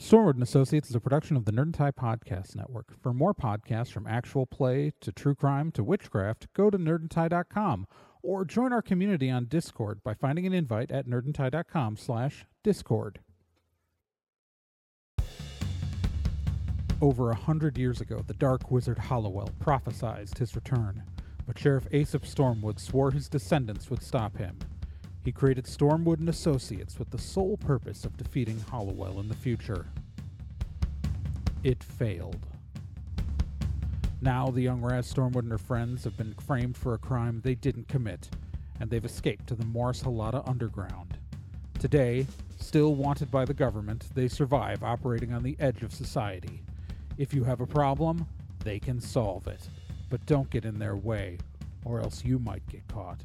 Stormwood and Associates is a production of the Nerd and Tie Podcast Network. For more podcasts from actual play to true crime to witchcraft, go to nerdandtie.com or join our community on Discord by finding an invite at nerdandtie.com slash discord. Over a hundred years ago, the dark wizard Hollowell prophesied his return, but Sheriff Aesop Stormwood swore his descendants would stop him. He created Stormwood and Associates with the sole purpose of defeating Hollowell in the future. It failed. Now, the young Raz Stormwood and her friends have been framed for a crime they didn't commit, and they've escaped to the Morris Halata Underground. Today, still wanted by the government, they survive operating on the edge of society. If you have a problem, they can solve it. But don't get in their way, or else you might get caught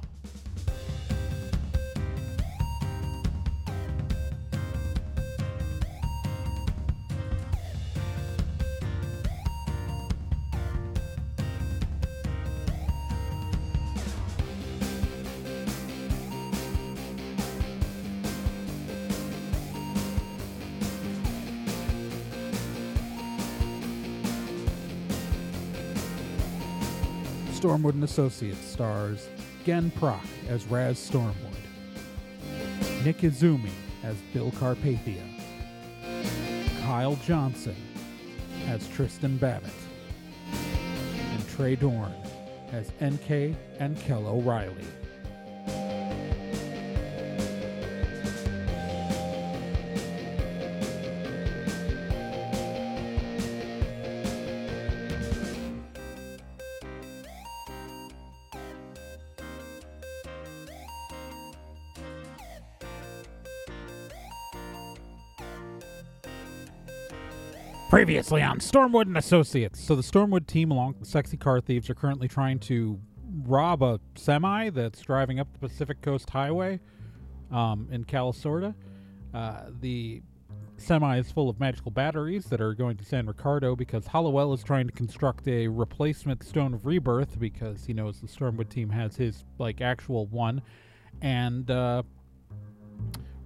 Stormwood and Associates stars Gen Proc as Raz Stormwood, Nick Izumi as Bill Carpathia, Kyle Johnson as Tristan Babbitt, and Trey Dorn as NK and Kel O'Reilly. Previously on Stormwood and Associates. So the Stormwood team, along with sexy car thieves, are currently trying to rob a semi that's driving up the Pacific Coast Highway um, in Calisorda. Uh, the semi is full of magical batteries that are going to San Ricardo because Hollowell is trying to construct a replacement Stone of Rebirth because he knows the Stormwood team has his like actual one, and uh,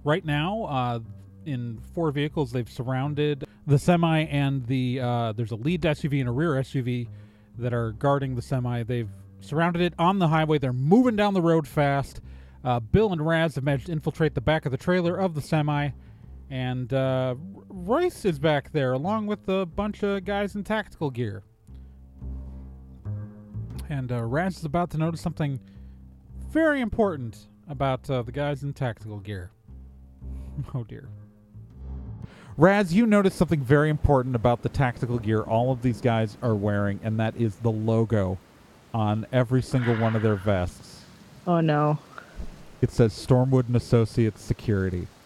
right now uh, in four vehicles they've surrounded the semi and the uh, there's a lead SUV and a rear SUV that are guarding the semi. They've surrounded it on the highway. They're moving down the road fast. Uh, Bill and Raz have managed to infiltrate the back of the trailer of the semi, and uh, Royce is back there along with a bunch of guys in tactical gear. And uh, Raz is about to notice something very important about uh, the guys in tactical gear. Oh dear. Raz, you noticed something very important about the tactical gear all of these guys are wearing, and that is the logo on every single one of their vests. Oh no. It says Stormwood and Associates Security.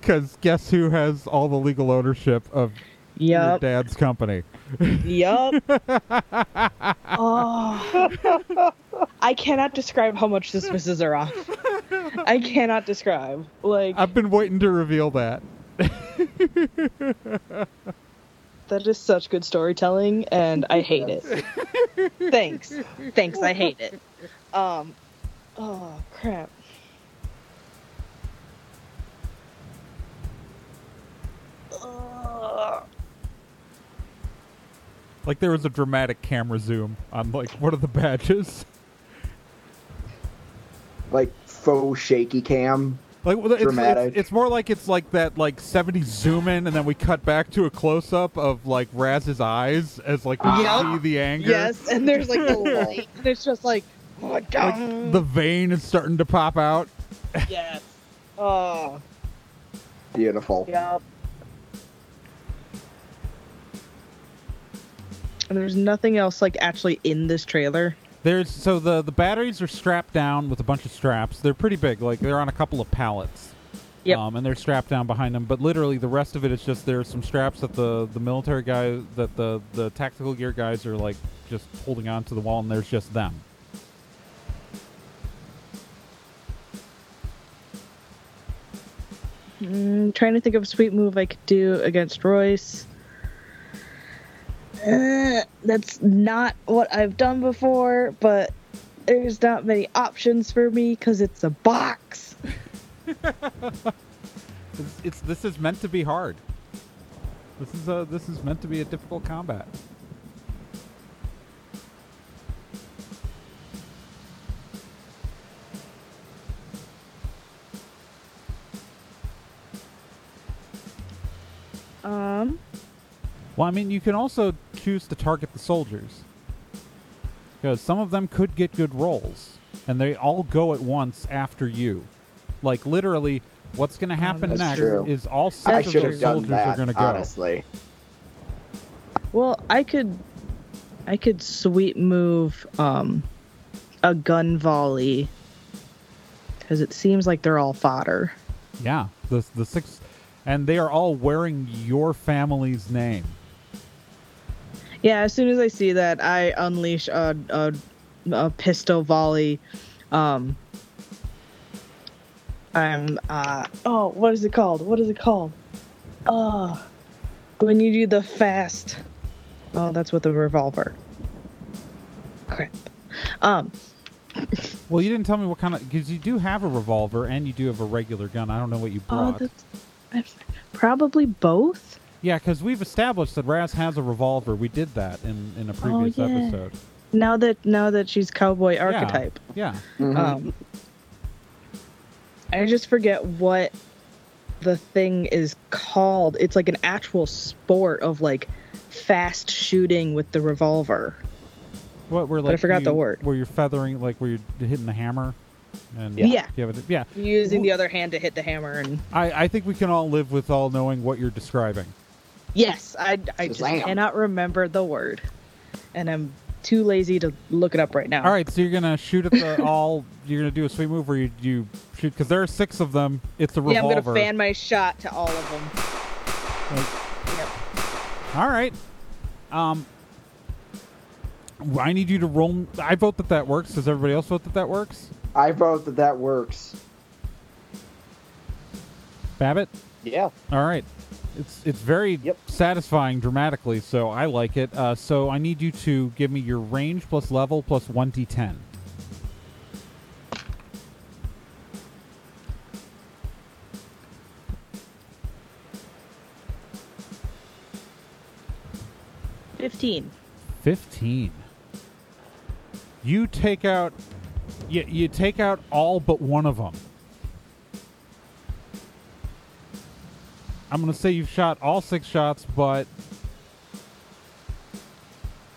Because guess who has all the legal ownership of your dad's company? Yup. oh. I cannot describe how much this pisses her off. I cannot describe. Like I've been waiting to reveal that. that is such good storytelling and I hate it. Thanks. Thanks, I hate it. Um oh crap. Like there was a dramatic camera zoom on like one of the badges. like faux shaky cam. Like well, it's, Dramatic. It's, it's more like it's like that like 70s zoom in, and then we cut back to a close up of like Raz's eyes as like we Yep. see the anger. Yes, and there's like the light and it's just like oh my god. Like the vein is starting to pop out. yes. Oh. Beautiful. Yep. There's nothing else like actually in this trailer. There's so the the batteries are strapped down with a bunch of straps. They're pretty big, like they're on a couple of pallets. Yep. Um, and they're strapped down behind them, but literally the rest of it is just there's some straps that the the military guy that the the tactical gear guys are like just holding on to the wall, and there's just them. Mm, trying to think of a sweet move I could do against Royce. Uh, that's not what I've done before, but there's not many options for me because it's a box. It's, it's this is meant to be hard. This is a this is meant to be a difficult combat. Um, Well, I mean, you can also choose to target the soldiers. Because some of them could get good rolls, and they all go at once after you. Like, literally, what's going to happen that's next true. is all six I of should those have done soldiers are that, going to go. honestly. well, I could, I could sweep move um, a gun volley because it seems like they're all fodder. Yeah, the, the six. And they are all wearing your family's name. Yeah, as soon as I see that, I unleash a a, a pistol volley. Um, I'm uh oh, what is it called? What is it called? Uh when you do the fast. Oh, that's with a revolver. Crap. Um, Well, you didn't tell me what kind of. Because you do have a revolver and you do have a regular gun. I don't know what you oh, brought. that's probably both. Yeah, because we've established that Raz has a revolver. We did that in, in a previous Oh, yeah. episode. Now that now that she's cowboy archetype. Yeah. Mhm. Um, I just forget what the thing is called. It's like an actual sport of like fast shooting with the revolver. What we're But I like? forgot the word. Where you're feathering, like where you're hitting the hammer. And Yeah. you have yeah. Using the other hand to hit the hammer and I, I think we can all live with all knowing what you're describing. Yes, I I just Shazam. cannot remember the word, and I'm too lazy to look it up right now. All right, so you're gonna shoot at the all. You're gonna do a sweep move where you you shoot because there are six of them. It's a revolver. Yeah, I'm gonna fan my shot to all of them. Like, Yep. all right. Um, I need you to roll. I vote that that works. Does everybody else vote that that works? I vote that that works. Babbitt. Yeah. All right. It's it's very Yep. satisfying dramatically, so I like it. Uh, so I need you to give me your range plus level plus one d10. Fifteen. 15 you take out you, you take out all but one of them i'm going to say you've shot all six shots but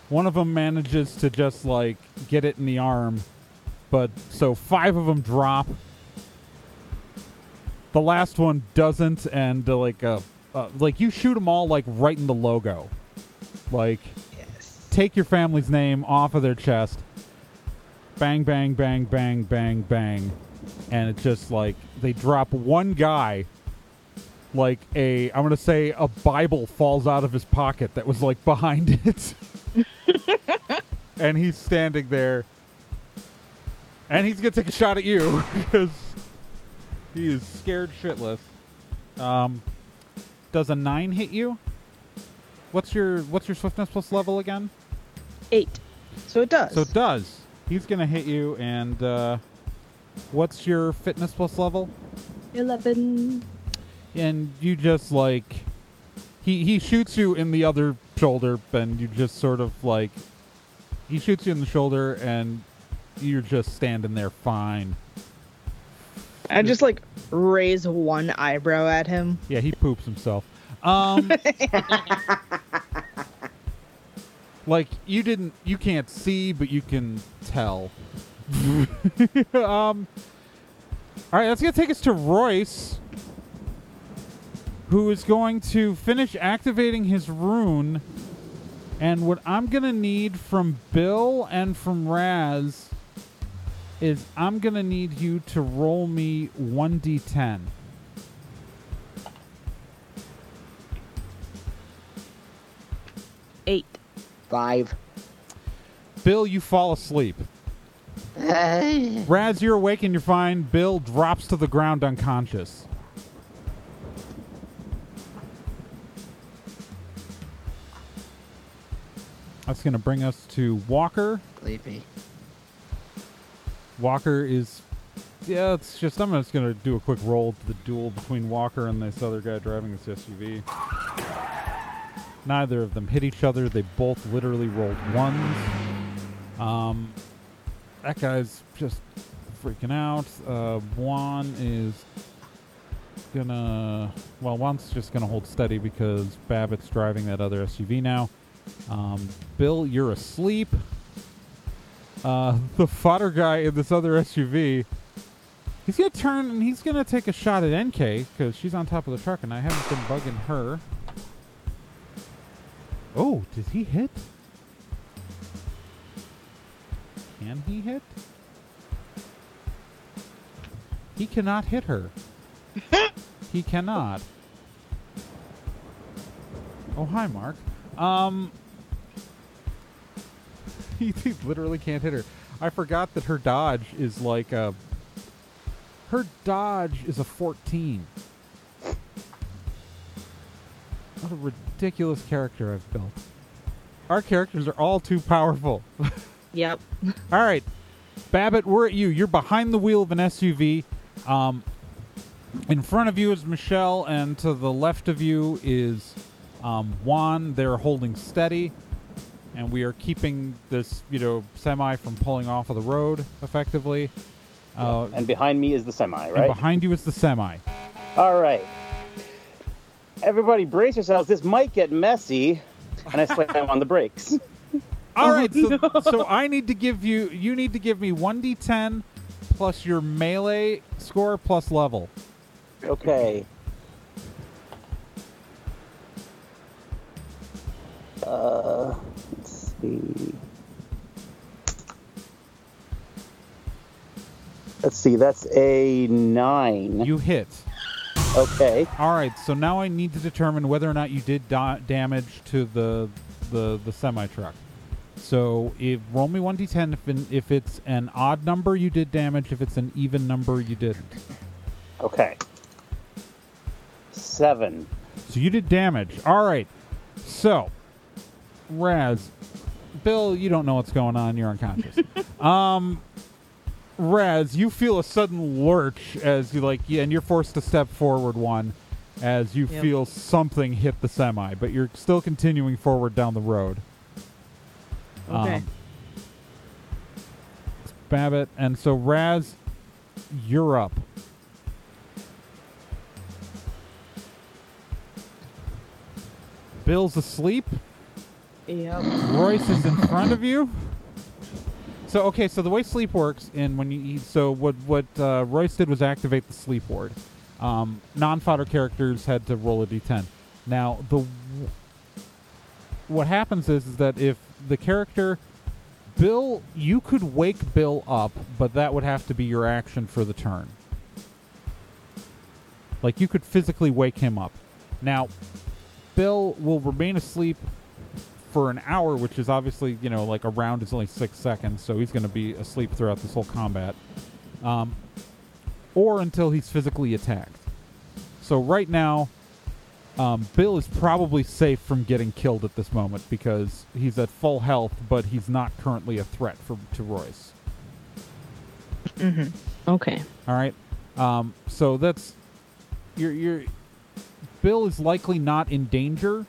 one of them manages to just like get it in the arm but so five of them drop the last one doesn't and uh, like uh, uh like you shoot them all like right in the logo like Yes. take your family's name off of their chest. Bang, bang, bang, bang, bang, bang. And it's just like they drop one guy, like a, I'm going to say a Bible falls out of his pocket that was like behind it. and he's standing there. And he's going to take a shot at you because he is scared shitless. Um, does a nine hit you? What's your what's your swiftness plus level again? Eight. So it does. So it does. He's gonna hit you, and uh, what's your fitness plus level? Eleven. And you just like he he shoots you in the other shoulder, and you just sort of like he shoots you in the shoulder, and you're just standing there fine. I just like raise one eyebrow at him. Yeah, he poops himself. Um, like you didn't, you can't see, but you can tell. um, all right, that's gonna take us to Royce, who is going to finish activating his rune. And what I'm gonna need from Bill and from Raz is I'm gonna need you to roll me one d10. Eight. Five. Bill, you fall asleep. Raz, you're awake and you're fine. Bill drops to the ground unconscious. That's going to bring us to Walker. Sleepy. Walker is. Yeah, it's just. I'm just gonna do a quick roll to the duel between Walker and this other guy driving this SUV. Neither of them hit each other. They both literally rolled ones. Um, that guy's just freaking out. Uh, Juan is gonna. Well, Juan's just gonna hold steady because Babbitt's driving that other SUV now. Um, Bill, you're asleep. Uh, the fodder guy in this other SUV. He's gonna turn and he's gonna take a shot at NK because she's on top of the truck and I haven't been bugging her. Oh, did he hit? Can he hit? He cannot hit her. he cannot. Oh, hi, Mark. Um, he, he literally can't hit her. I forgot that her dodge is like a. Her dodge is a 14. What a ridiculous character I've built. Our characters are all too powerful. Yep. All right, Babbitt, we're at you. You're behind the wheel of an SUV. Um, in front of you is Michelle, and to the left of you is um, Juan. They're holding steady, and we are keeping this, you know, semi from pulling off of the road effectively. Uh, And behind me is the semi, right? behind you is the semi. All right. Everybody brace yourselves. This might get messy. And I slam on the brakes. All Oh, so, no. so I need to give you. You need to give me one d10 plus your melee score plus level. Okay. Uh, let's see. Let's see. That's a nine. You hit. okay. All right, so now I need to determine whether or not you did da- damage to the the the semi truck. So if roll me one d10 if in, if it's an odd number you did damage, if it's an even number you didn't. Okay. Seven. So you did damage. All right. So Raz, Bill, you don't know what's going on. You're unconscious. um, Raz, you feel a sudden lurch as you like, yeah, and you're forced to step forward one as you Yep. feel something hit the semi, but you're still continuing forward down the road. Okay. Um, Babbitt, and so Raz, you're up. Bill's asleep. Yep. Royce is in front of you. So okay, so the way sleep works, and when you eat, so what what uh, Royce did was activate the sleep ward. Um, non-fodder characters had to roll a d10. Now the what happens is, is that if the character Bill, you could wake Bill up, but that would have to be your action for the turn. Like you could physically wake him up. Now, Bill will remain asleep for an hour, which is obviously, you know, like a round is only six seconds, so he's going to be asleep throughout this whole combat. Um, or until he's physically attacked. So right now, um, Bill is probably safe from getting killed at this moment because he's at full health, but he's not currently a threat for to Royce. Mm-hmm. Okay. All right. Um, so that's you're you're Bill is likely not in danger,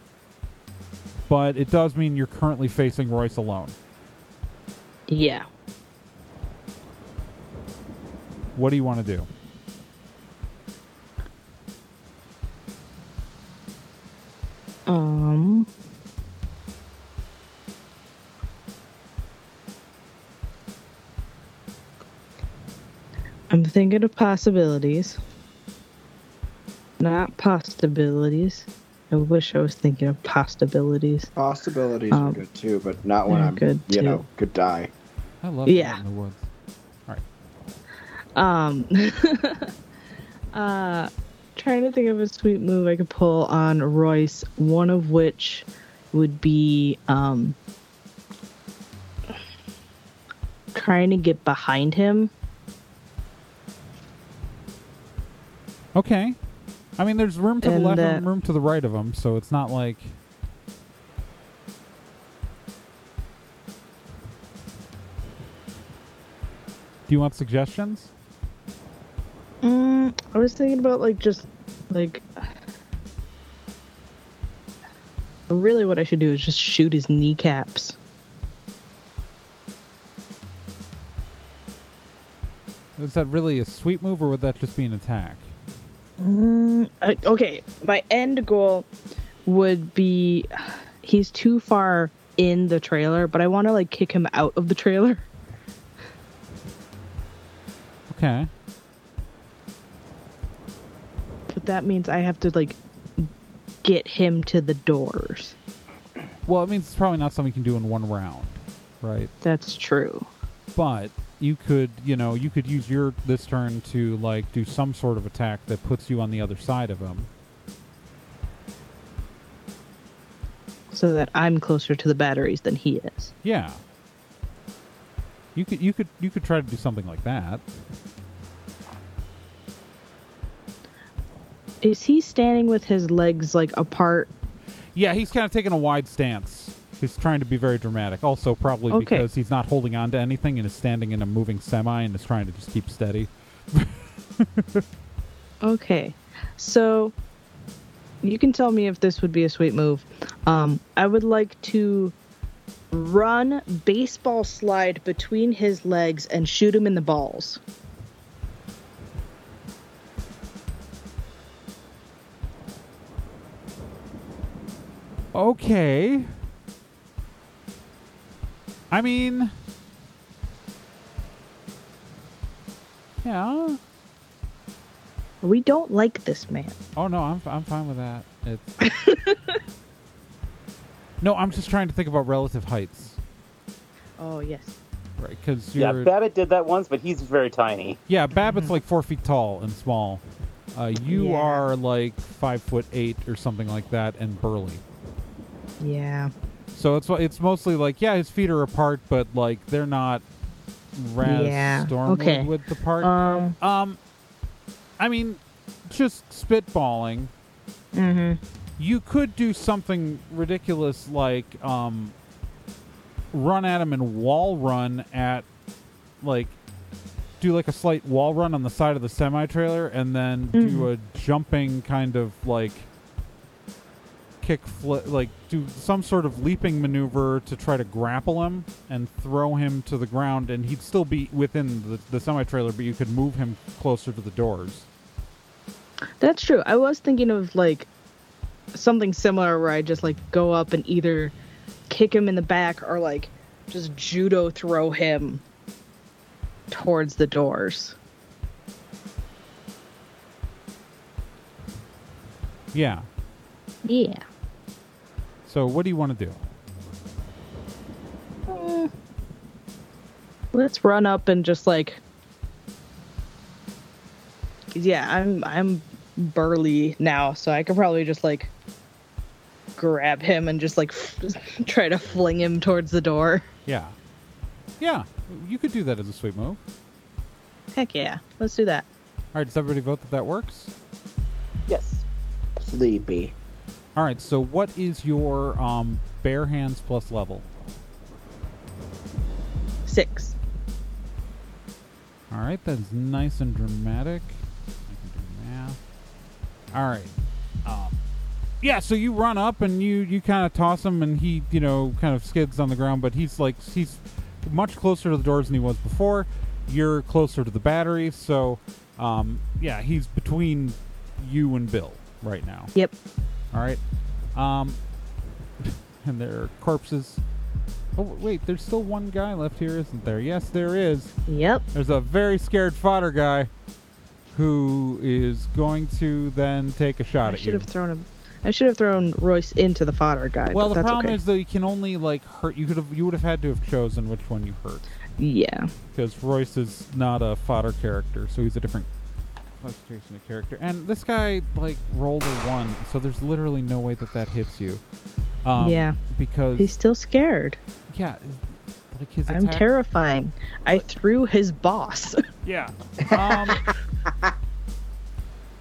but it does mean you're currently facing Royce alone. Yeah. What do you want to do? Um. I'm thinking of possibilities. Not possibilities. I wish I was thinking of possibilities. Possibilities Um, are good too, but not when they're I'm, good, you too. know, could die. I love Yeah. out in the woods. Um, uh, trying to think of a sweet move I could pull on Royce. One of which would be um, trying to get behind him. Okay. I mean, there's room to the And, left uh, and room to the right of him, so it's not like. Do you want suggestions? Mm, I was thinking about like just like really what I should do is just shoot his kneecaps. Is that really a sweep move, or would that just be an attack? Mm, uh, okay, my end goal would be he's too far in the trailer, but I want to like kick him out of the trailer. Okay. But that means I have to like get him to the doors. Well, it means it's probably not something you can do in one round, right? That's true. But you could, you know, you could use your this turn to like do some sort of attack that puts you on the other side of him. So that I'm closer to the batteries than he is. Yeah. You could you could you could try to do something like that. Is he standing with his legs like apart? Yeah, he's kind of taking a wide stance. He's trying to be very dramatic. Also, probably Okay. because he's not holding on to anything and is standing in a moving semi and is trying to just keep steady. Okay. So you can tell me if this would be a sweet move. Um, I would like to run baseball slide between his legs and shoot him in the balls. Okay. I mean, yeah. We don't like this man. Oh no, I'm I'm fine with that. It's no, I'm just trying to think about relative heights, Oh yes. right? Because Yeah, Babbitt did that once, but he's very tiny. yeah, Babbitt's like four feet tall and small. Uh, you Yeah. are like five foot eight or something like that and burly. Yeah. So it's it's mostly like yeah, his feet are apart, but like they're not Raz Yeah, Stormwood okay. width apart. Um. Um, I mean, just spitballing. hmm You could do something ridiculous like um, run at him and wall run at, like, do like a slight wall run on the side of the semi trailer and then do a jumping kind of like kick flip, like do some sort of leaping maneuver to try to grapple him and throw him to the ground, and he'd still be within the, the semi trailer, but you could move him closer to the doors. That's true. I was thinking of like something similar where I just like go up and either kick him in the back or like just judo throw him towards the doors. Yeah. Yeah. So what do you want to do? Mm. Let's run up and just like. yeah, I'm I'm burly now, so I could probably just like grab him and just like try to fling him towards the door. Yeah. Yeah. You could do that as a sweet move. Heck yeah. Let's do that. All right. Does everybody vote that that works? Yes. Sleepy. All right. So what is your um, bare hands plus level? 6. All right. That's nice and dramatic. I can do math. All right. Um, yeah. So you run up and you you kind of toss him, and he you know kind of skids on the ground, but he's like he's much closer to the doors than he was before. You're closer to the battery, so um, yeah, he's between you and Bill right now. Yep. All right. Um, and there are corpses. Oh wait, there's still one guy left here, isn't there? Yes, there is. Yep. There's a very scared fodder guy who is going to then take a shot I at should you. have thrown him. I should have thrown Royce into the fodder guy. well, but the that's problem okay. is that you can only like hurt. You could have. You would have had to have chosen which one you hurt yeah. because Royce is not a fodder character, so he's a different classification of character. And this guy like rolled a one, so there's literally no way that that hits you. Um, Yeah. because He's still scared. yeah, like his I'm terrifying. I threw his boss. Yeah. Um,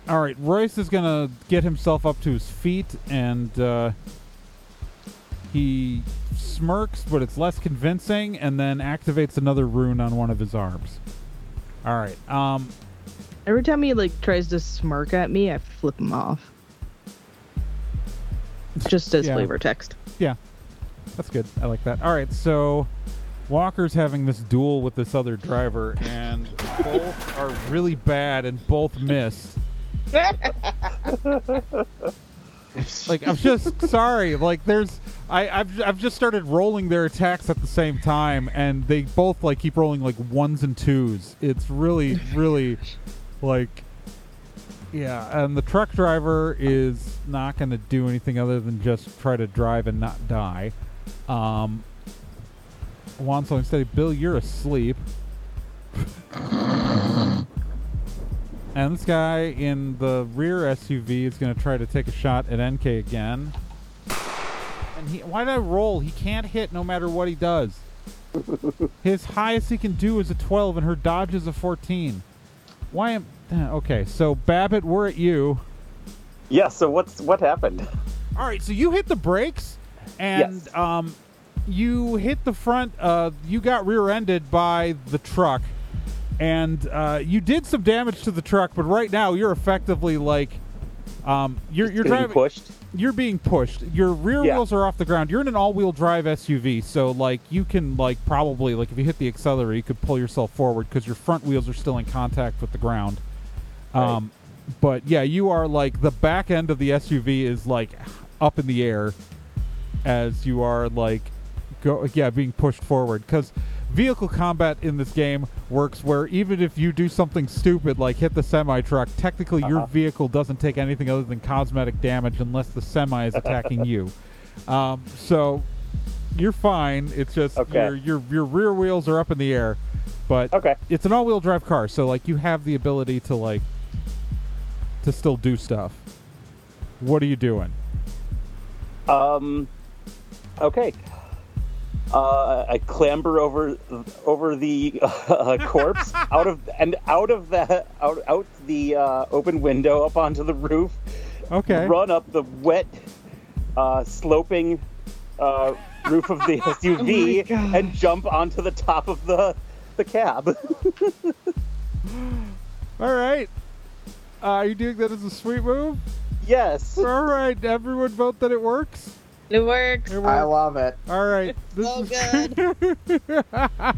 all right, Royce is gonna get himself up to his feet, and uh, he smirks, but it's less convincing, and then activates another rune on one of his arms. All right. Um, Every time he like tries to smirk at me, I flip him off. It's just as Yeah. flavor text. Yeah. That's good. I like that. All right. So Walker's having this duel with this other driver, and both are really bad, and both miss. Like I'm just sorry. Like there's I I've I've just started rolling their attacks at the same time, and they both like keep rolling like ones and twos. It's really really like yeah. And the truck driver is not going to do anything other than just try to drive and not die. Um. Juan, so instead, Bill, you're asleep. And this guy in the rear SUV is going to try to take a shot at NK again. And he, why did I roll? He can't hit no matter what he does. His highest he can do is a 12, and her dodge is a 14. Why am. eh, Okay, so Babbitt, we're at you. Yeah. So what's what happened? All right, so you hit the brakes, and Yes. um, you hit the front. Uh, you got rear-ended by the truck, and uh, you did some damage to the truck. But right now, you're effectively like, um, you're you're driving. pushed. You're being pushed. Your rear Yeah. wheels are off the ground. You're in an all-wheel drive SUV, so like you can like probably like if you hit the accelerator, you could pull yourself forward because your front wheels are still in contact with the ground. Um, but yeah, you are like the back end of the SUV is like up in the air as you are like go yeah being pushed forward because vehicle combat in this game works where even if you do something stupid like hit the semi truck technically your Uh-huh. vehicle doesn't take anything other than cosmetic damage unless the semi is attacking you um, so you're fine it's just Okay. your, your your rear wheels are up in the air but Okay. it's an all-wheel drive car so like you have the ability to like to still do stuff what are you doing Um. Okay. Uh, I clamber over over the uh, corpse out of and out of the out out the uh, open window up onto the roof. okay Run up the wet, uh, sloping uh, roof of the SUV gosh. and jump onto the top of the the cab. all right uh, are you doing that as a sweet move yes. all right everyone vote that it works It works. It I love it. all right this So is-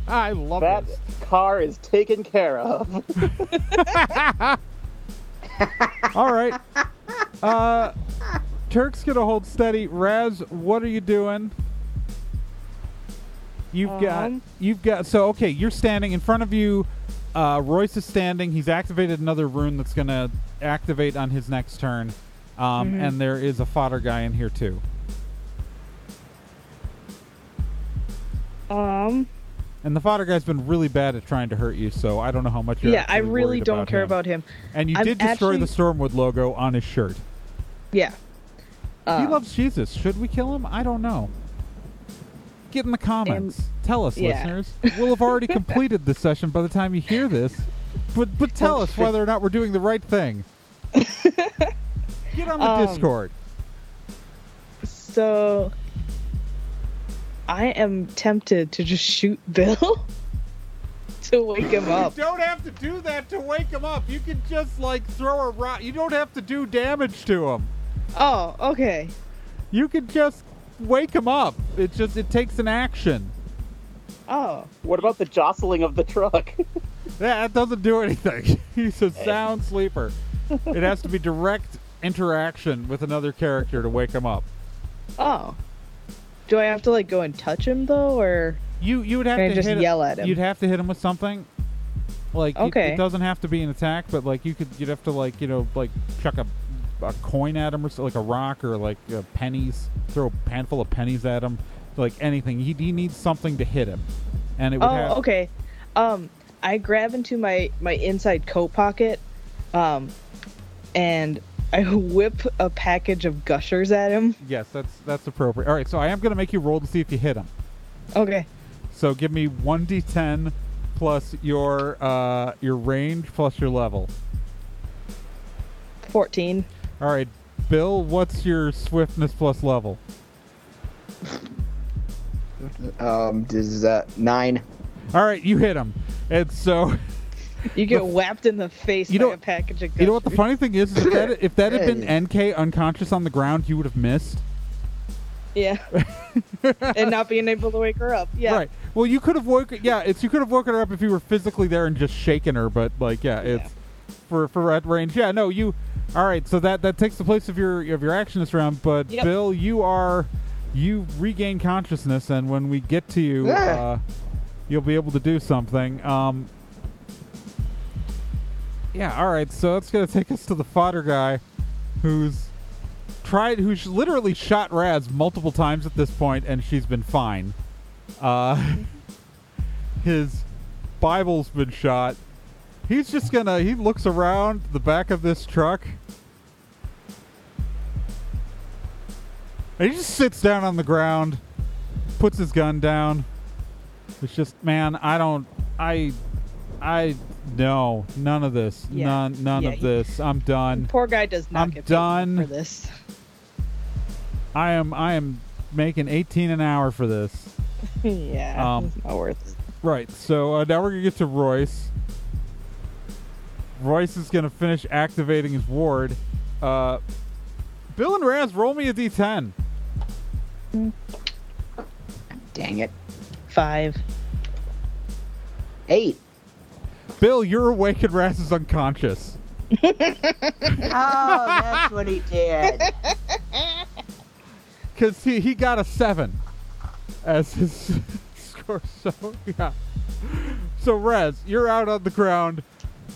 i love it. That this car is taken care of. all right uh turk's gonna hold steady raz what are you doing you've got Um. you've got so okay you're standing in front of you uh royce is standing he's activated another rune that's gonna activate on his next turn um Mhm. and there is a fodder guy in here too Um. and the fodder guy's been really bad at trying to hurt you so i don't know how much you're Yeah, I really don't about care him. about him. and you I'm did destroy the stormwood logo on his shirt Yeah. he Um, loves jesus should we kill him i don't know get in the comments tell us yeah. listeners we'll have already completed this session by the time you hear this but but tell us whether or not we're doing the right thing get on the Um, discord So I am tempted to just shoot Bill to wake him up. you don't have to do that to wake him up you can just like throw a rock you don't have to do damage to him Oh, okay. you can just wake him up it just it takes an action Oh, What about the jostling of the truck? That doesn't do anything. He's a sound sleeper. It has to be direct interaction with another character to wake him up. oh. Do I have to like go and touch him though, or You you would have to just hit yell at him? You'd have to hit him with something. Like it- it, doesn't have to be an attack, but like you could you'd have to like you know like chuck a, a coin at him or so, like a rock or like uh, pennies. Throw a handful of pennies at him, like anything. He, he needs something to hit him, and it would oh, have. okay. Um, I grab into my my inside coat pocket, um, and I whip a package of gushers at him. Yes, that's that's appropriate. All right, so I am gonna make you roll to see if you hit him. Okay. So give me one d10 plus your uh, your range plus your level. Fourteen. All right, Bill, what's your swiftness plus level? Um, is that nine? All right, you hit him, and so You get The- whapped in the face You by know- a package of You know what the funny thing is? is if, that, if that had been NK unconscious on the ground, you would have missed. Yeah. and not being able to wake her up. Yeah. Right. Well, you could have woken. Yeah, it's you could have woken her up if you were physically there and just shaking her. But like, yeah, Yeah. it's for for at range. Yeah, no, you. All right, so that that takes the place of your of your action this round. But Yep. Bill, you are you regain consciousness, and when we get to you, Yeah. uh, you'll be able to do something. Um. Yeah. All right. So that's gonna take us to the fodder guy, who's tried, who's literally shot Raz multiple times at this point, and she's been fine. Uh, his Bible's been shot. He's just gonna. He looks around the back of this truck. And he just sits down on the ground, puts his gun down. It's just, man, I don't, I, I, no, none of this, Yeah. none, none Yeah, of this. I'm done. Poor guy does not I'm get paid done. for this. I am, I am making 18 an hour for this. yeah. Um, it's not worth it. Right. So uh, now we're gonna get to Royce. Royce is gonna finish activating his ward. Uh, Bill and Raz, roll me a d10. Dang it. Five. Eight. Bill, you're awake and Raz is unconscious. Oh, that's what he did. Because he, he got a 7 as his score. So, yeah. So, Rez, you're out on the ground.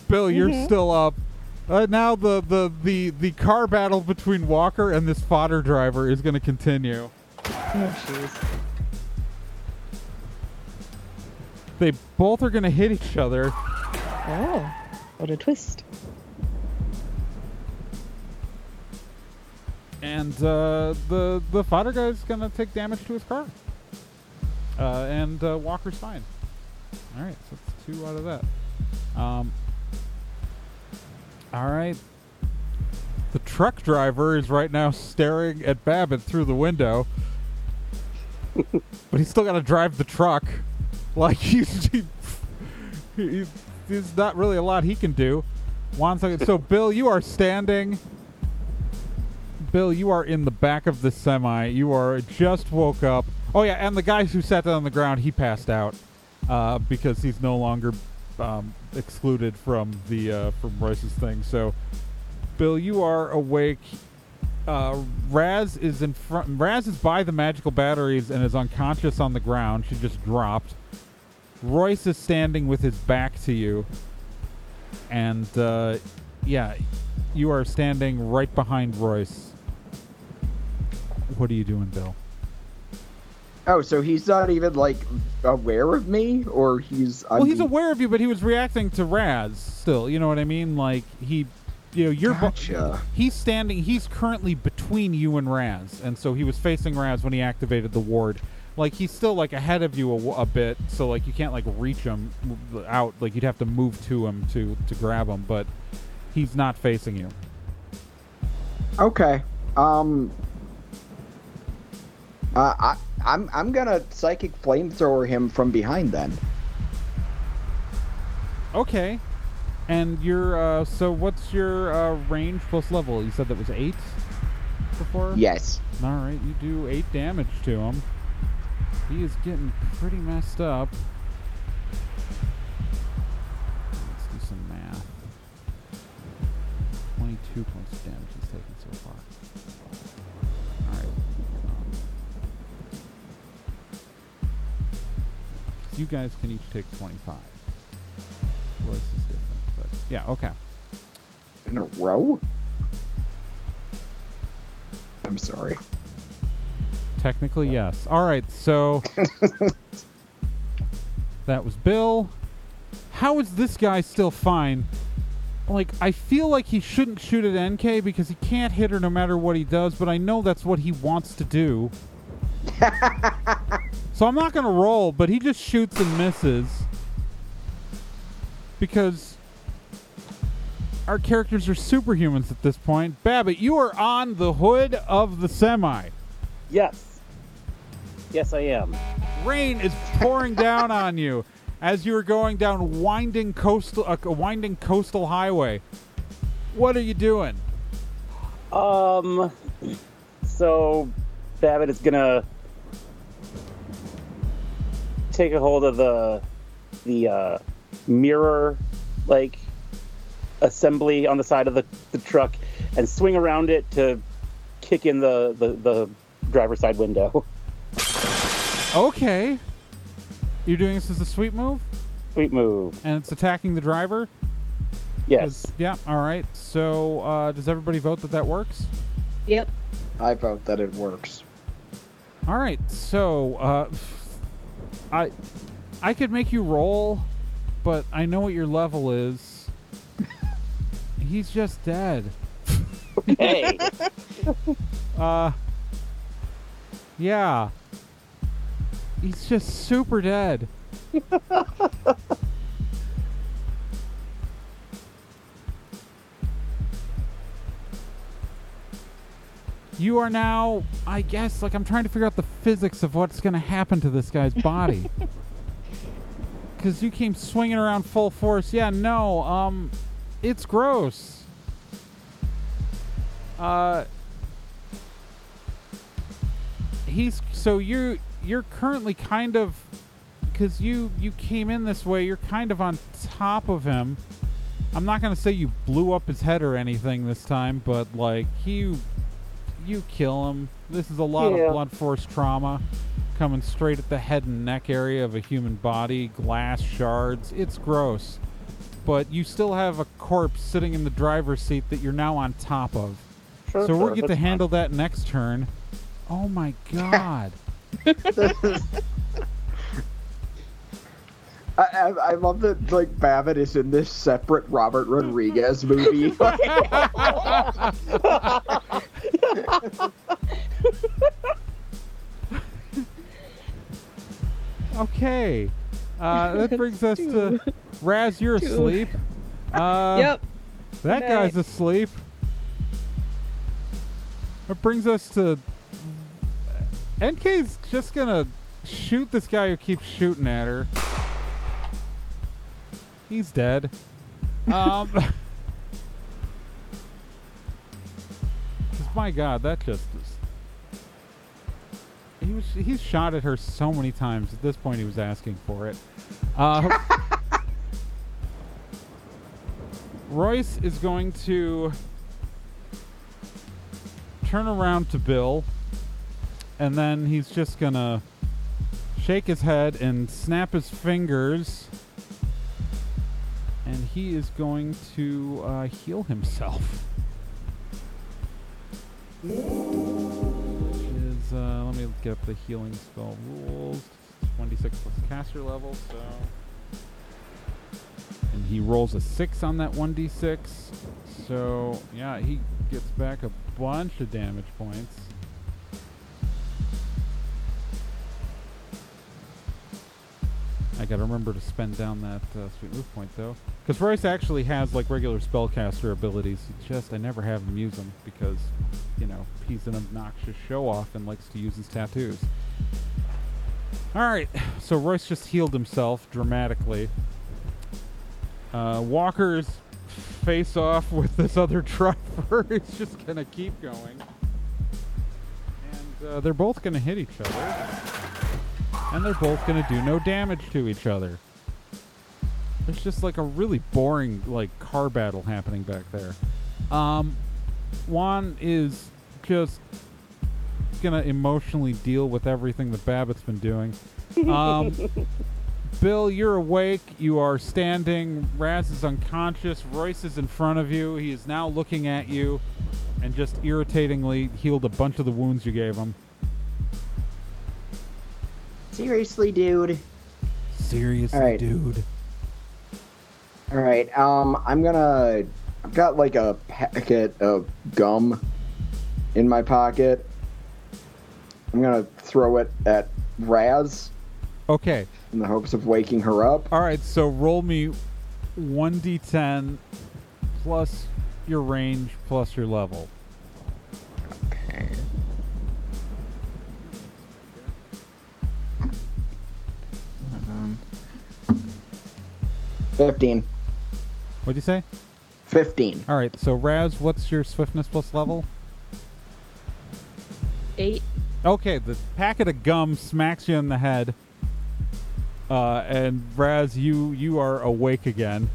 Bill, you're Mhm. still up. Uh, now the, the, the, the car battle between Walker and this fodder driver is going to continue. Oh, jeez. They both are going to hit each other. Oh, what a twist. and uh, the the fodder guy's gonna take damage to his car. Uh, and uh, Walker's fine. All right, so it's two out of that. Um, all right. The truck driver is right now staring at Babbitt through the window, but he's still got to drive the truck. Like he's he, he, there's not really a lot he can do. One second. So Bill, you are standing. Bill, you are in the back of the semi. You are just woke up. Oh yeah, and the guy who sat down on the ground, he passed out uh, because he's no longer um, excluded from the uh, from Royce's thing. So, Bill, you are awake. Uh, Raz is in front. Raz is by the magical batteries and is unconscious on the ground. She just dropped. Royce is standing with his back to you, and uh, yeah, you are standing right behind Royce. What are you doing, Bill? Oh, so he's not even like aware of me, or he's. well, he's I'm- aware of you, but he was reacting to Raz still. You know what I mean? Like he, you know, you're. Gotcha. He's standing. He's currently between you and Raz, and so he was facing Raz when he activated the ward. Like he's still like ahead of you a, a bit, so like you can't like reach him out. Like you'd have to move to him to to grab him, but he's not facing you. Okay. Um. Uh, I I'm I'm gonna psychic flamethrower him from behind then. Okay. And your uh, so what's your uh, range plus level? You said that was eight before. Yes. All right, you do eight damage to him. He is getting pretty messed up. Let's do some math. Twenty-two points of damage he's taken so far. All right. Um, you guys can each take twenty-five. Royce is different, but yeah, okay. In a row. I'm sorry. Technically, yes. All right, so that was Bill. How is this guy still fine? Like, I feel like he shouldn't shoot at NK because he can't hit her no matter what he does, but I know that's what he wants to do. so I'm not going to roll, but he just shoots and misses. Because our characters are superhumans at this point. Babbitt, you are on the hood of the semi. Yes. Yes, I am. Rain is pouring down on you as you are going down winding coastal a winding coastal highway. What are you doing? Um, so Babbitt is gonna take a hold of the the uh, mirror like assembly on the side of the, the truck and swing around it to kick in the, the, the driver's side window. Okay. You're doing this as a sweep move, Sweet move. and it's attacking the driver. Yes. Yeah. All right. So, uh, does everybody vote that that works? Yep. I vote that it works. All right. So, uh, I, I could make you roll, but I know what your level is. He's just dead. Hey. Uh, yeah. He's just super dead. you are now, I guess, like I'm trying to figure out the physics of what's going to happen to this guy's body. Because you came swinging around full force. Yeah, no, um, it's gross. Uh, he's so you're you're currently kind of because you you came in this way you're kind of on top of him i'm not going to say you blew up his head or anything this time but like you you kill him this is a lot Yeah. of blunt force trauma coming straight at the head and neck area of a human body glass shards it's gross but you still have a corpse sitting in the driver's seat that you're now on top of Sure, so sure, we'll get to handle that next turn. Oh my god. I, I, I love that like Babbitt is in this separate Robert Rodriguez movie. okay. Uh, that brings us to Raz, you're Two. asleep. Uh, yep. That Good guy's asleep. That brings us to. NK's just gonna shoot this guy who keeps shooting at her. He's dead. Um. my God, that just is. He was. He's shot at her so many times. At this point, he was asking for it. Uh, Royce is going to turn around to Bill, and then he's just gonna shake his head and snap his fingers, and he is going to uh, heal himself. Which is, uh, let me get up the healing spell rules. 1d6 plus caster level, so and he rolls a six on that 1d6. So, yeah, he gets back a bunch of damage points. I gotta remember to spend down that uh, sweet move point though, because Royce actually has like regular spellcaster abilities. Just I never have him use them because, you know, he's an obnoxious show off and likes to use his tattoos. All right, so Royce just healed himself dramatically. Uh, Walker's face off with this other driver is just gonna keep going, and uh, they're both gonna hit each other, and they're both gonna do no damage to each other. It's just like a really boring like car battle happening back there. Um, Juan is just gonna emotionally deal with everything that Babbitt's been doing. Um, Bill, you're awake. You are standing. Raz is unconscious. Royce is in front of you. He is now looking at you and just irritatingly healed a bunch of the wounds you gave him. Seriously, dude. Seriously, All right. dude. All right. Um, I'm gonna. I've got like a packet of gum in my pocket. I'm gonna throw it at Raz Okay. in the hopes of waking her up. All right. So roll me 1d10 plus your range plus your level. Um, Fifteen. What'd you say? Fifteen. All right. So Raz, what's your swiftness plus level? Eight. Okay, the packet of gum smacks you in the head, uh, and Raz, you you are awake again.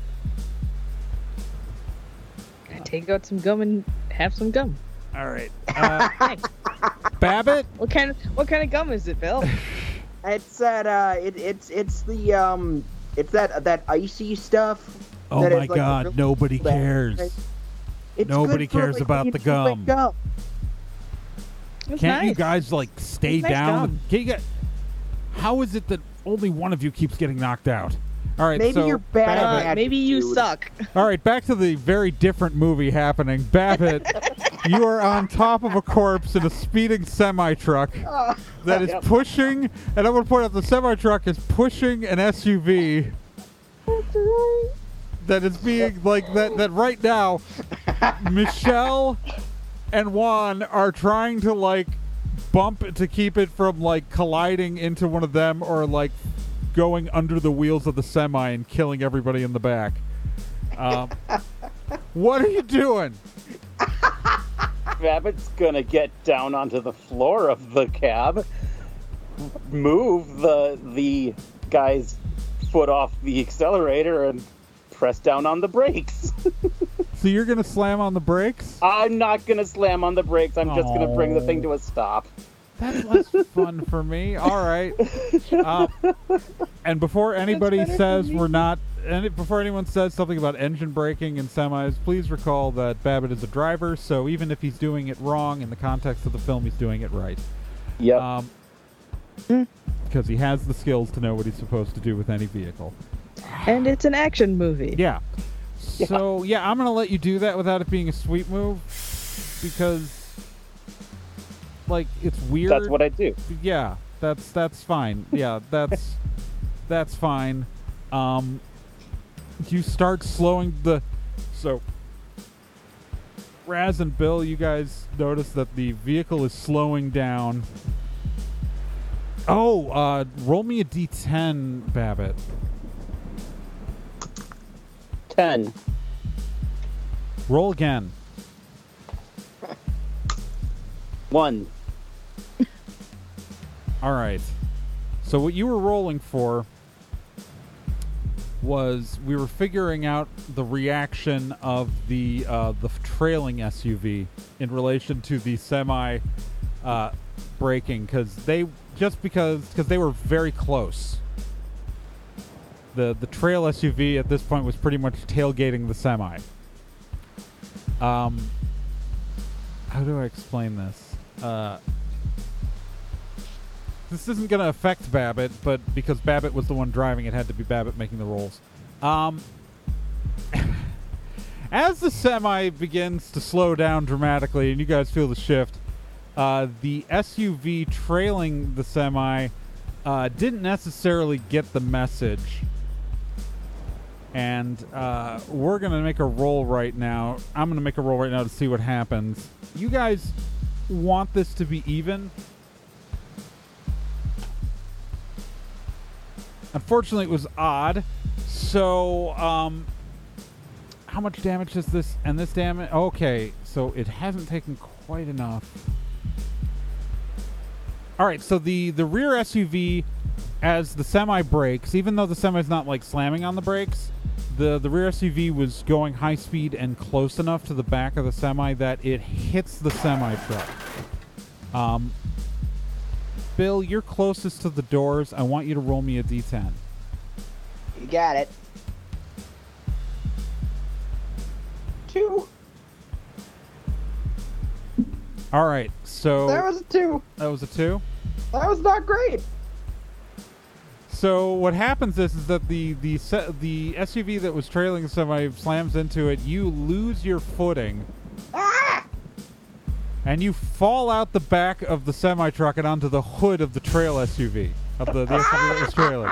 I take out some gum and have some gum. All right, uh, Hey, Babbitt. what kind of what kind of gum is it, Bill? It's that uh, it, it's it's the um, it's that that icy stuff. Oh that my like, God, really nobody bad. cares. It's Nobody good for, cares like, about the you wake gum. up. Can't you guys like stay It's nice down? gum. Can you get? How is it that only one of you keeps getting knocked out? All right, Maybe so you're bad Babbitt- Uh, maybe you suck. All right, back to the very different movie happening. Babbitt, you are on top of a corpse in a speeding semi truck that is pushing, and I'm going to point out the semi truck is pushing an SUV that is being like that. That right now, Michelle and Juan are trying to like bump to keep it from like colliding into one of them or like going under the wheels of the semi and killing everybody in the back. Um, what are you doing? Babbitt's gonna get down onto the floor of the cab, move the the guy's foot off the accelerator, and press down on the brakes. So you're gonna slam on the brakes? I'm not gonna slam on the brakes. I'm just gonna bring the thing to a stop. That's less fun for me. All right. Um, and before anybody says we're not, and before anyone says something about engine braking and semis, please recall that Babbitt is a driver. So even if he's doing it wrong in the context of the film, he's doing it right. Yep. Um, because he has the skills to know what he's supposed to do with any vehicle. And it's an action movie. Yeah. So yeah, I'm gonna let you do that without it being a sweet move, because like it's weird. That's what I do. yeah, that's that's fine. Yeah, that's that's fine. Um, you start slowing the so. Raz and Bill, you guys notice that the vehicle is slowing down. Oh, uh, roll me a d10, Babbitt. Ten. Roll again. One. All right. So what you were rolling for was we were figuring out the reaction of the uh, the trailing SUV in relation to the semi uh, braking because they just because because they were very close. The the trail SUV at this point was pretty much tailgating the semi. Um, how do I explain this? Uh, this isn't going to affect Babbitt, but because Babbitt was the one driving, it had to be Babbitt making the rolls. Um, as the semi begins to slow down dramatically, and you guys feel the shift, uh, the SUV trailing the semi uh, didn't necessarily get the message. And uh, we're going to make a roll right now. I'm going to make a roll right now to see what happens. You guys want this to be even? Unfortunately, it was odd. So, um, how much damage is this? And this damage? Okay, so it hasn't taken quite enough. All right, so the the rear SUV, as the semi brakes, even though the semi's not like slamming on the brakes, the the rear SUV was going high speed and close enough to the back of the semi that it hits the semi truck. Um, Bill, you're closest to the doors. I want you to roll me a d10. You got it. Two. All right, so That was a two. that was a two. That was not great. So what happens is, is that the the the SUV that was trailing somebody slams into it. You lose your footing! And you fall out the back of the semi truck and onto the hood of the trail SUV of the, the SUV trailing.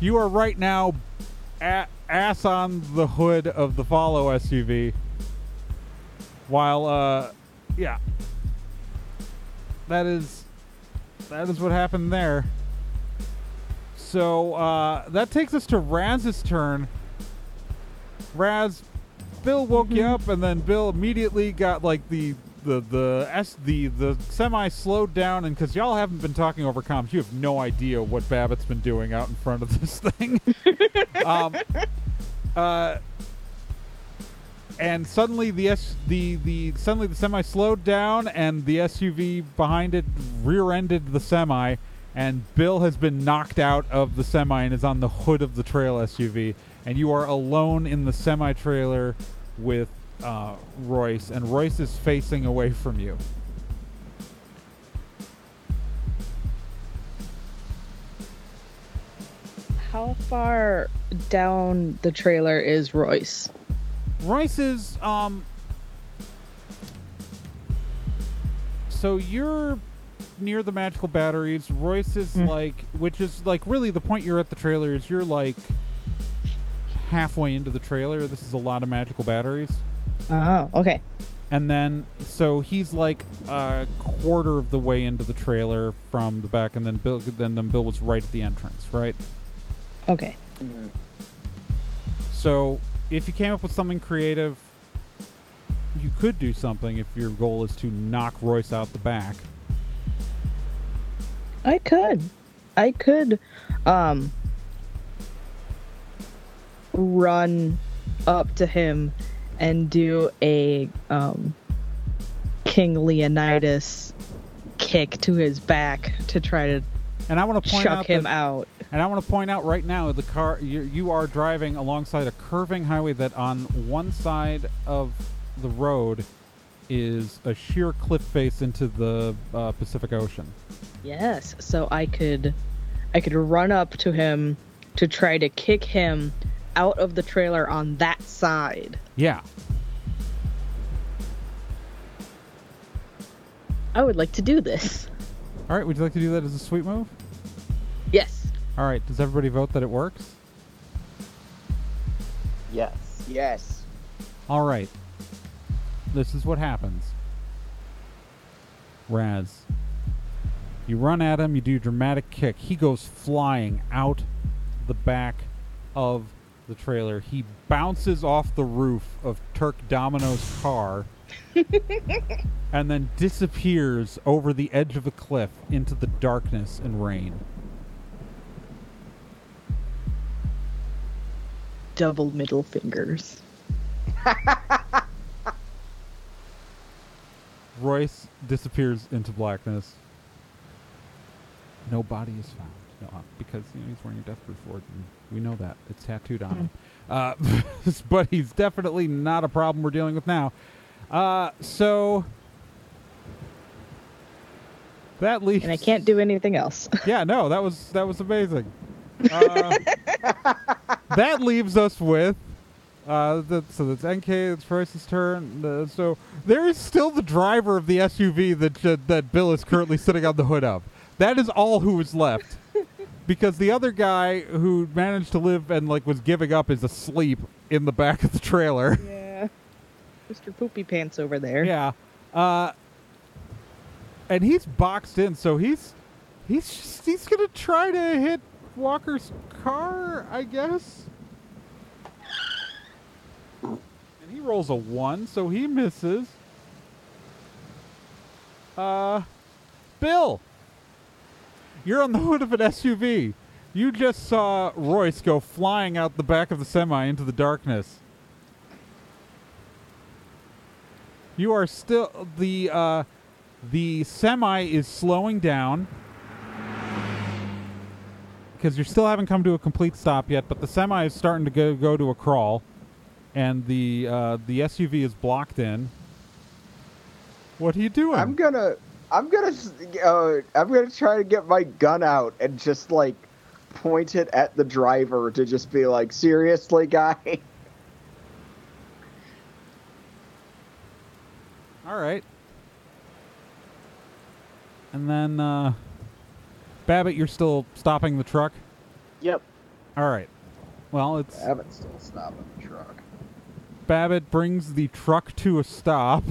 You are right now ass on the hood of the follow SUV, while uh, yeah, that is that is what happened there. So uh, that takes us to Raz's turn. Raz, Bill woke you up, and then Bill immediately got like the the the s the the semi slowed down, and because y'all haven't been talking over comms, you have no idea what Babbitt's been doing out in front of this thing. um, uh, and suddenly the S the the suddenly the semi slowed down, and the SUV behind it rear-ended the semi, and Bill has been knocked out of the semi and is on the hood of the trail SUV, and you are alone in the semi trailer with uh, Royce, and Royce is facing away from you. How far down the trailer is Royce? Royce is um. So you're near the magical batteries. Royce is Mm. like, which is like really the point you're at the trailer is you're like halfway into the trailer. This is a lot of magical batteries. Oh, okay. And then, so he's like a quarter of the way into the trailer from the back, and then Bill, then, then Bill was right at the entrance, right? Okay. So, if you came up with something creative, you could do something if your goal is to knock Royce out the back. I could. I could um run up to him and do a um King Leonidas kick to his back to try to And I want to point chuck out him that, out. and I want to point out right now the car you, you are driving alongside a curving highway that on one side of the road is a sheer cliff face into the uh, Pacific Ocean. Yes, so I could I could run up to him to try to kick him out of the trailer on that side. Yeah. I would like to do this. All right. Would you like to do that as a sweet move? Yes. All right. Does everybody vote that it works? Yes. Yes. All right. This is what happens. Raz. You run at him, you do a dramatic kick. He goes flying out the back of the trailer. He bounces off the roof of Turk Domino's car and then disappears over the edge of a cliff into the darkness and rain. Double middle fingers. Royce disappears into blackness. No body is found. No, uh, because you know, he's wearing a death proof and we know that it's tattooed on him. Uh, but he's definitely not a problem we're dealing with now. Uh, so that leaves. And I can't do anything else. Yeah, no, that was that was amazing. Uh, that leaves us with. Uh, that, so that's NK. It's Royce's turn. Uh, so there is still the driver of the SUV that uh, that Bill is currently sitting on the hood of. That is all who is left, because the other guy who managed to live and like was giving up is asleep in the back of the trailer. Yeah. Mr. Poopy Pants over there. Yeah. Uh, and he's boxed in, so he's he's just, he's gonna try to hit Walker's car, I guess. And he rolls a one, so he misses. Uh, Bill, you're on the hood of an SUV. You just saw Royce go flying out the back of the semi into the darkness. You are still the uh, the semi is slowing down because you still haven't come to a complete stop yet, but the semi is starting to go go to a crawl, and the uh, the SUV is blocked in. What are you doing? I'm gonna, I'm gonna, uh, I'm gonna try to get my gun out and just like point it at the driver to just be like, seriously, guy. All right. And then, uh, Babbitt, you're still stopping the truck. Yep. All right. Well, it's Babbitt's still stopping the truck. Babbitt brings the truck to a stop.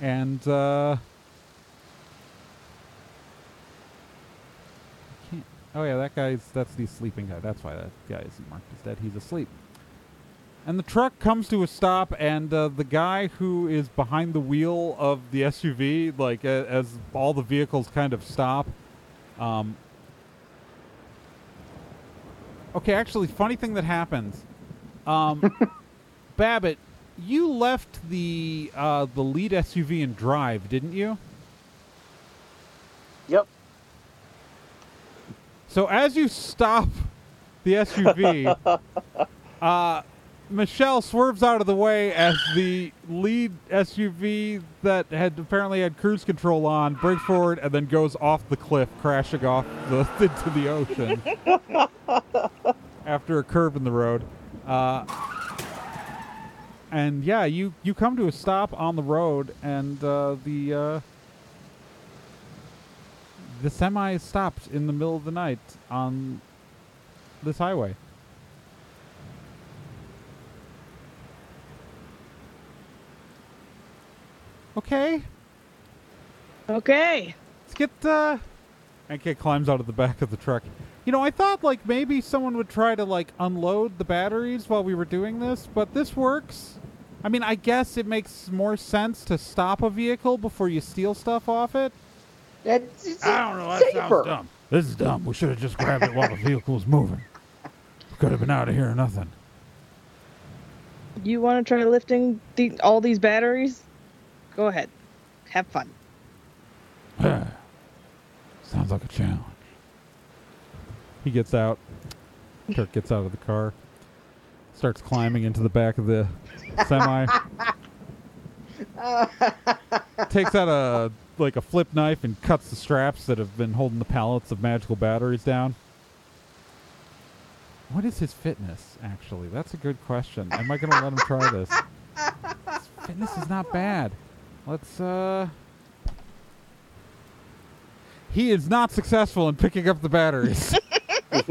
And uh Oh yeah, that guy's that's the sleeping guy. That's why that guy isn't marked as dead. He's asleep. And the truck comes to a stop, and uh, the guy who is behind the wheel of the SUV, like as all the vehicles kind of stop. Um, okay, actually, funny thing that happens. Um, Babbitt, you left the uh, the lead SUV and drive, didn't you? Yep. So as you stop the SUV, uh, Michelle swerves out of the way as the lead SUV that had apparently had cruise control on breaks forward and then goes off the cliff, crashing off the, into the ocean after a curve in the road. Uh, and yeah, you you come to a stop on the road, and uh, the uh, the semi stopped in the middle of the night on this highway. Okay, Okay. let's get. Uh, NK climbs out of the back of the truck. You know, I thought like maybe someone would try to like unload the batteries while we were doing this, but this works. I mean, I guess it makes more sense to stop a vehicle before you steal stuff off it. It's, it's I don't know. That safer. sounds dumb. This is dumb. We should have just grabbed it while the vehicle was moving. Could have been out of here or nothing. You want to try lifting the, all these batteries? Go ahead. Have fun. Sounds like a challenge. He gets out. Turk gets out of the car. Starts climbing into the back of the semi. Takes out a like a flip knife and cuts the straps that have been holding the pallets of magical batteries down. What is his fitness, actually? That's a good question. Am I going to let him try this? His fitness is not bad. Let's, uh. He is not successful in picking up the batteries.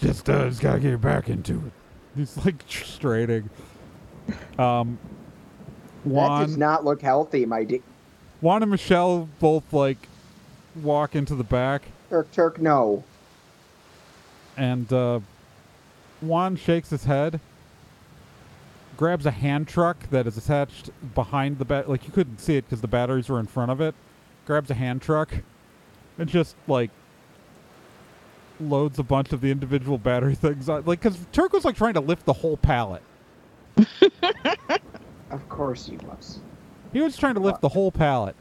just, uh, just gotta get your back into it. He's like straining. Um, That Juan, does not look healthy, my dear. Juan and Michelle both like walk into the back, Turk, Turk, no. and uh, Juan shakes his head, grabs a hand truck that is attached behind the bat. Like you couldn't see it because the batteries were in front of it. Grabs a hand truck, and just like loads a bunch of the individual battery things on. Like because Turk was like trying to lift the whole pallet. Of course he was. He was trying to lift the whole pallet.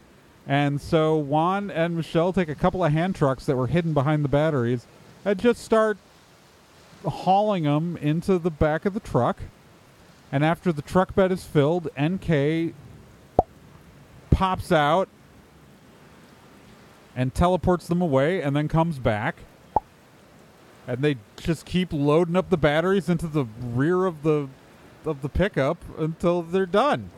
And so Juan and Michelle take a couple of hand trucks that were hidden behind the batteries and just start hauling them into the back of the truck. And after the truck bed is filled, NK pops out and teleports them away and then comes back. And they just keep loading up the batteries into the rear of the of the pickup until they're done.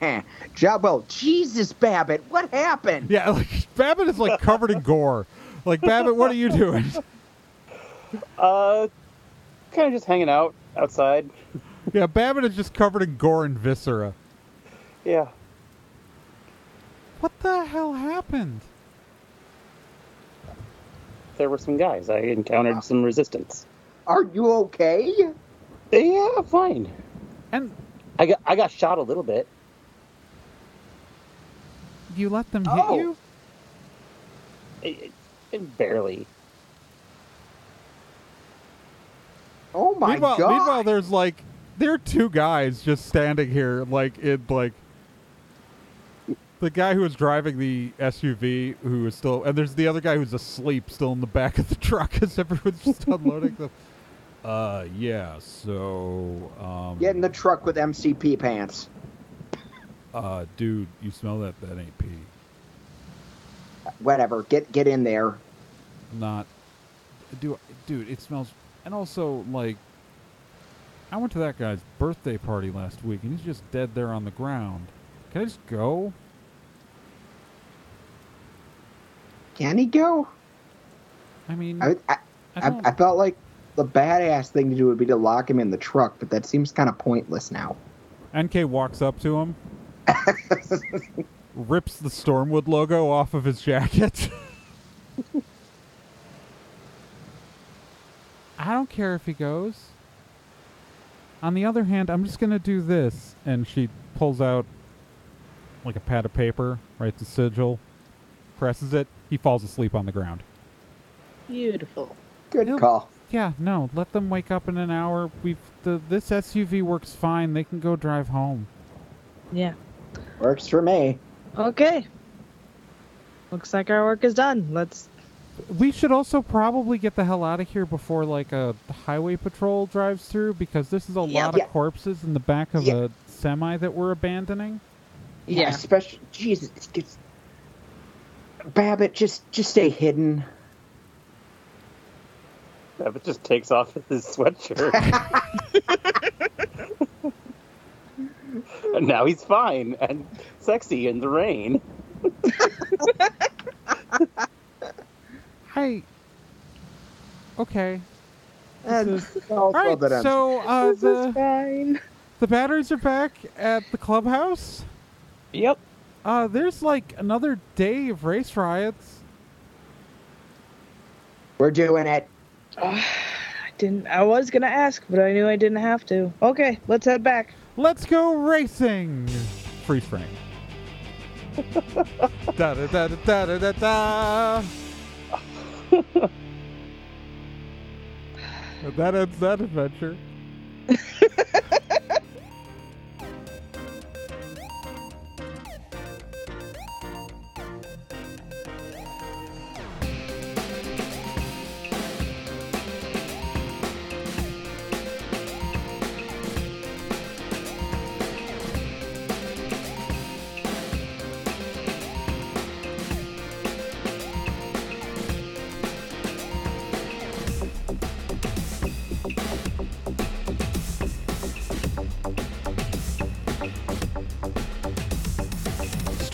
Job well. Jesus, Babbitt, what happened? Yeah, like Babbitt is like covered in gore. Like Babbitt, what are you doing? Uh, kind of just hanging out outside. Yeah, Babbitt is just covered in gore and viscera. Yeah. What the hell happened? There were some guys. I encountered some resistance. Are you okay? Yeah, fine. And I got I got shot a little bit. you let them hit Oh. you? It, it, barely. Oh my meanwhile, god. meanwhile, there's like there are two guys just standing here, like in like the guy who was driving the SUV, who is still, and there's the other guy who's asleep, still in the back of the truck as everyone's just unloading them. Uh, yeah. So, um, Get in the truck with MCP pants. uh, dude, you smell that? That ain't pee. Whatever. Get get in there. not do dude it smells and also like i went to that guy's birthday party last week and he's just dead there on the ground can i just go Can he go? i mean I I, I I, felt like the badass thing to do would be to lock him in the truck, but that seems kind of pointless now. nk walks up to him rips the Stormwood logo off of his jacket. I don't care if he goes. On the other hand, I'm just gonna do this, and she pulls out like a pad of paper, writes a sigil, presses it. He falls asleep on the ground. Beautiful. Good Nope. call. Yeah, no, let them wake up in an hour. We've the this SUV works fine. They can go drive home. Yeah. Works for me. Okay. Looks like our work is done. Let's. We should also probably get the hell out of here before like a highway patrol drives through because this is a Yep. lot of corpses in the back of Yeah. a semi that we're abandoning. Yeah. Especially, Jesus, it's, it's, Babbitt, just just stay hidden. Babbitt just takes off his sweatshirt. and now he's fine and sexy in the rain. Hey. Okay. And is- all All right. that. So uh, this is the fine. the batteries are back at the clubhouse. Yep. Uh, there's like another day of race riots. we're doing it. I didn't. I was gonna ask, but I knew I didn't have to. Okay, let's head back. Let's go racing. Freeze frame. da da da da da da da. that ends that adventure.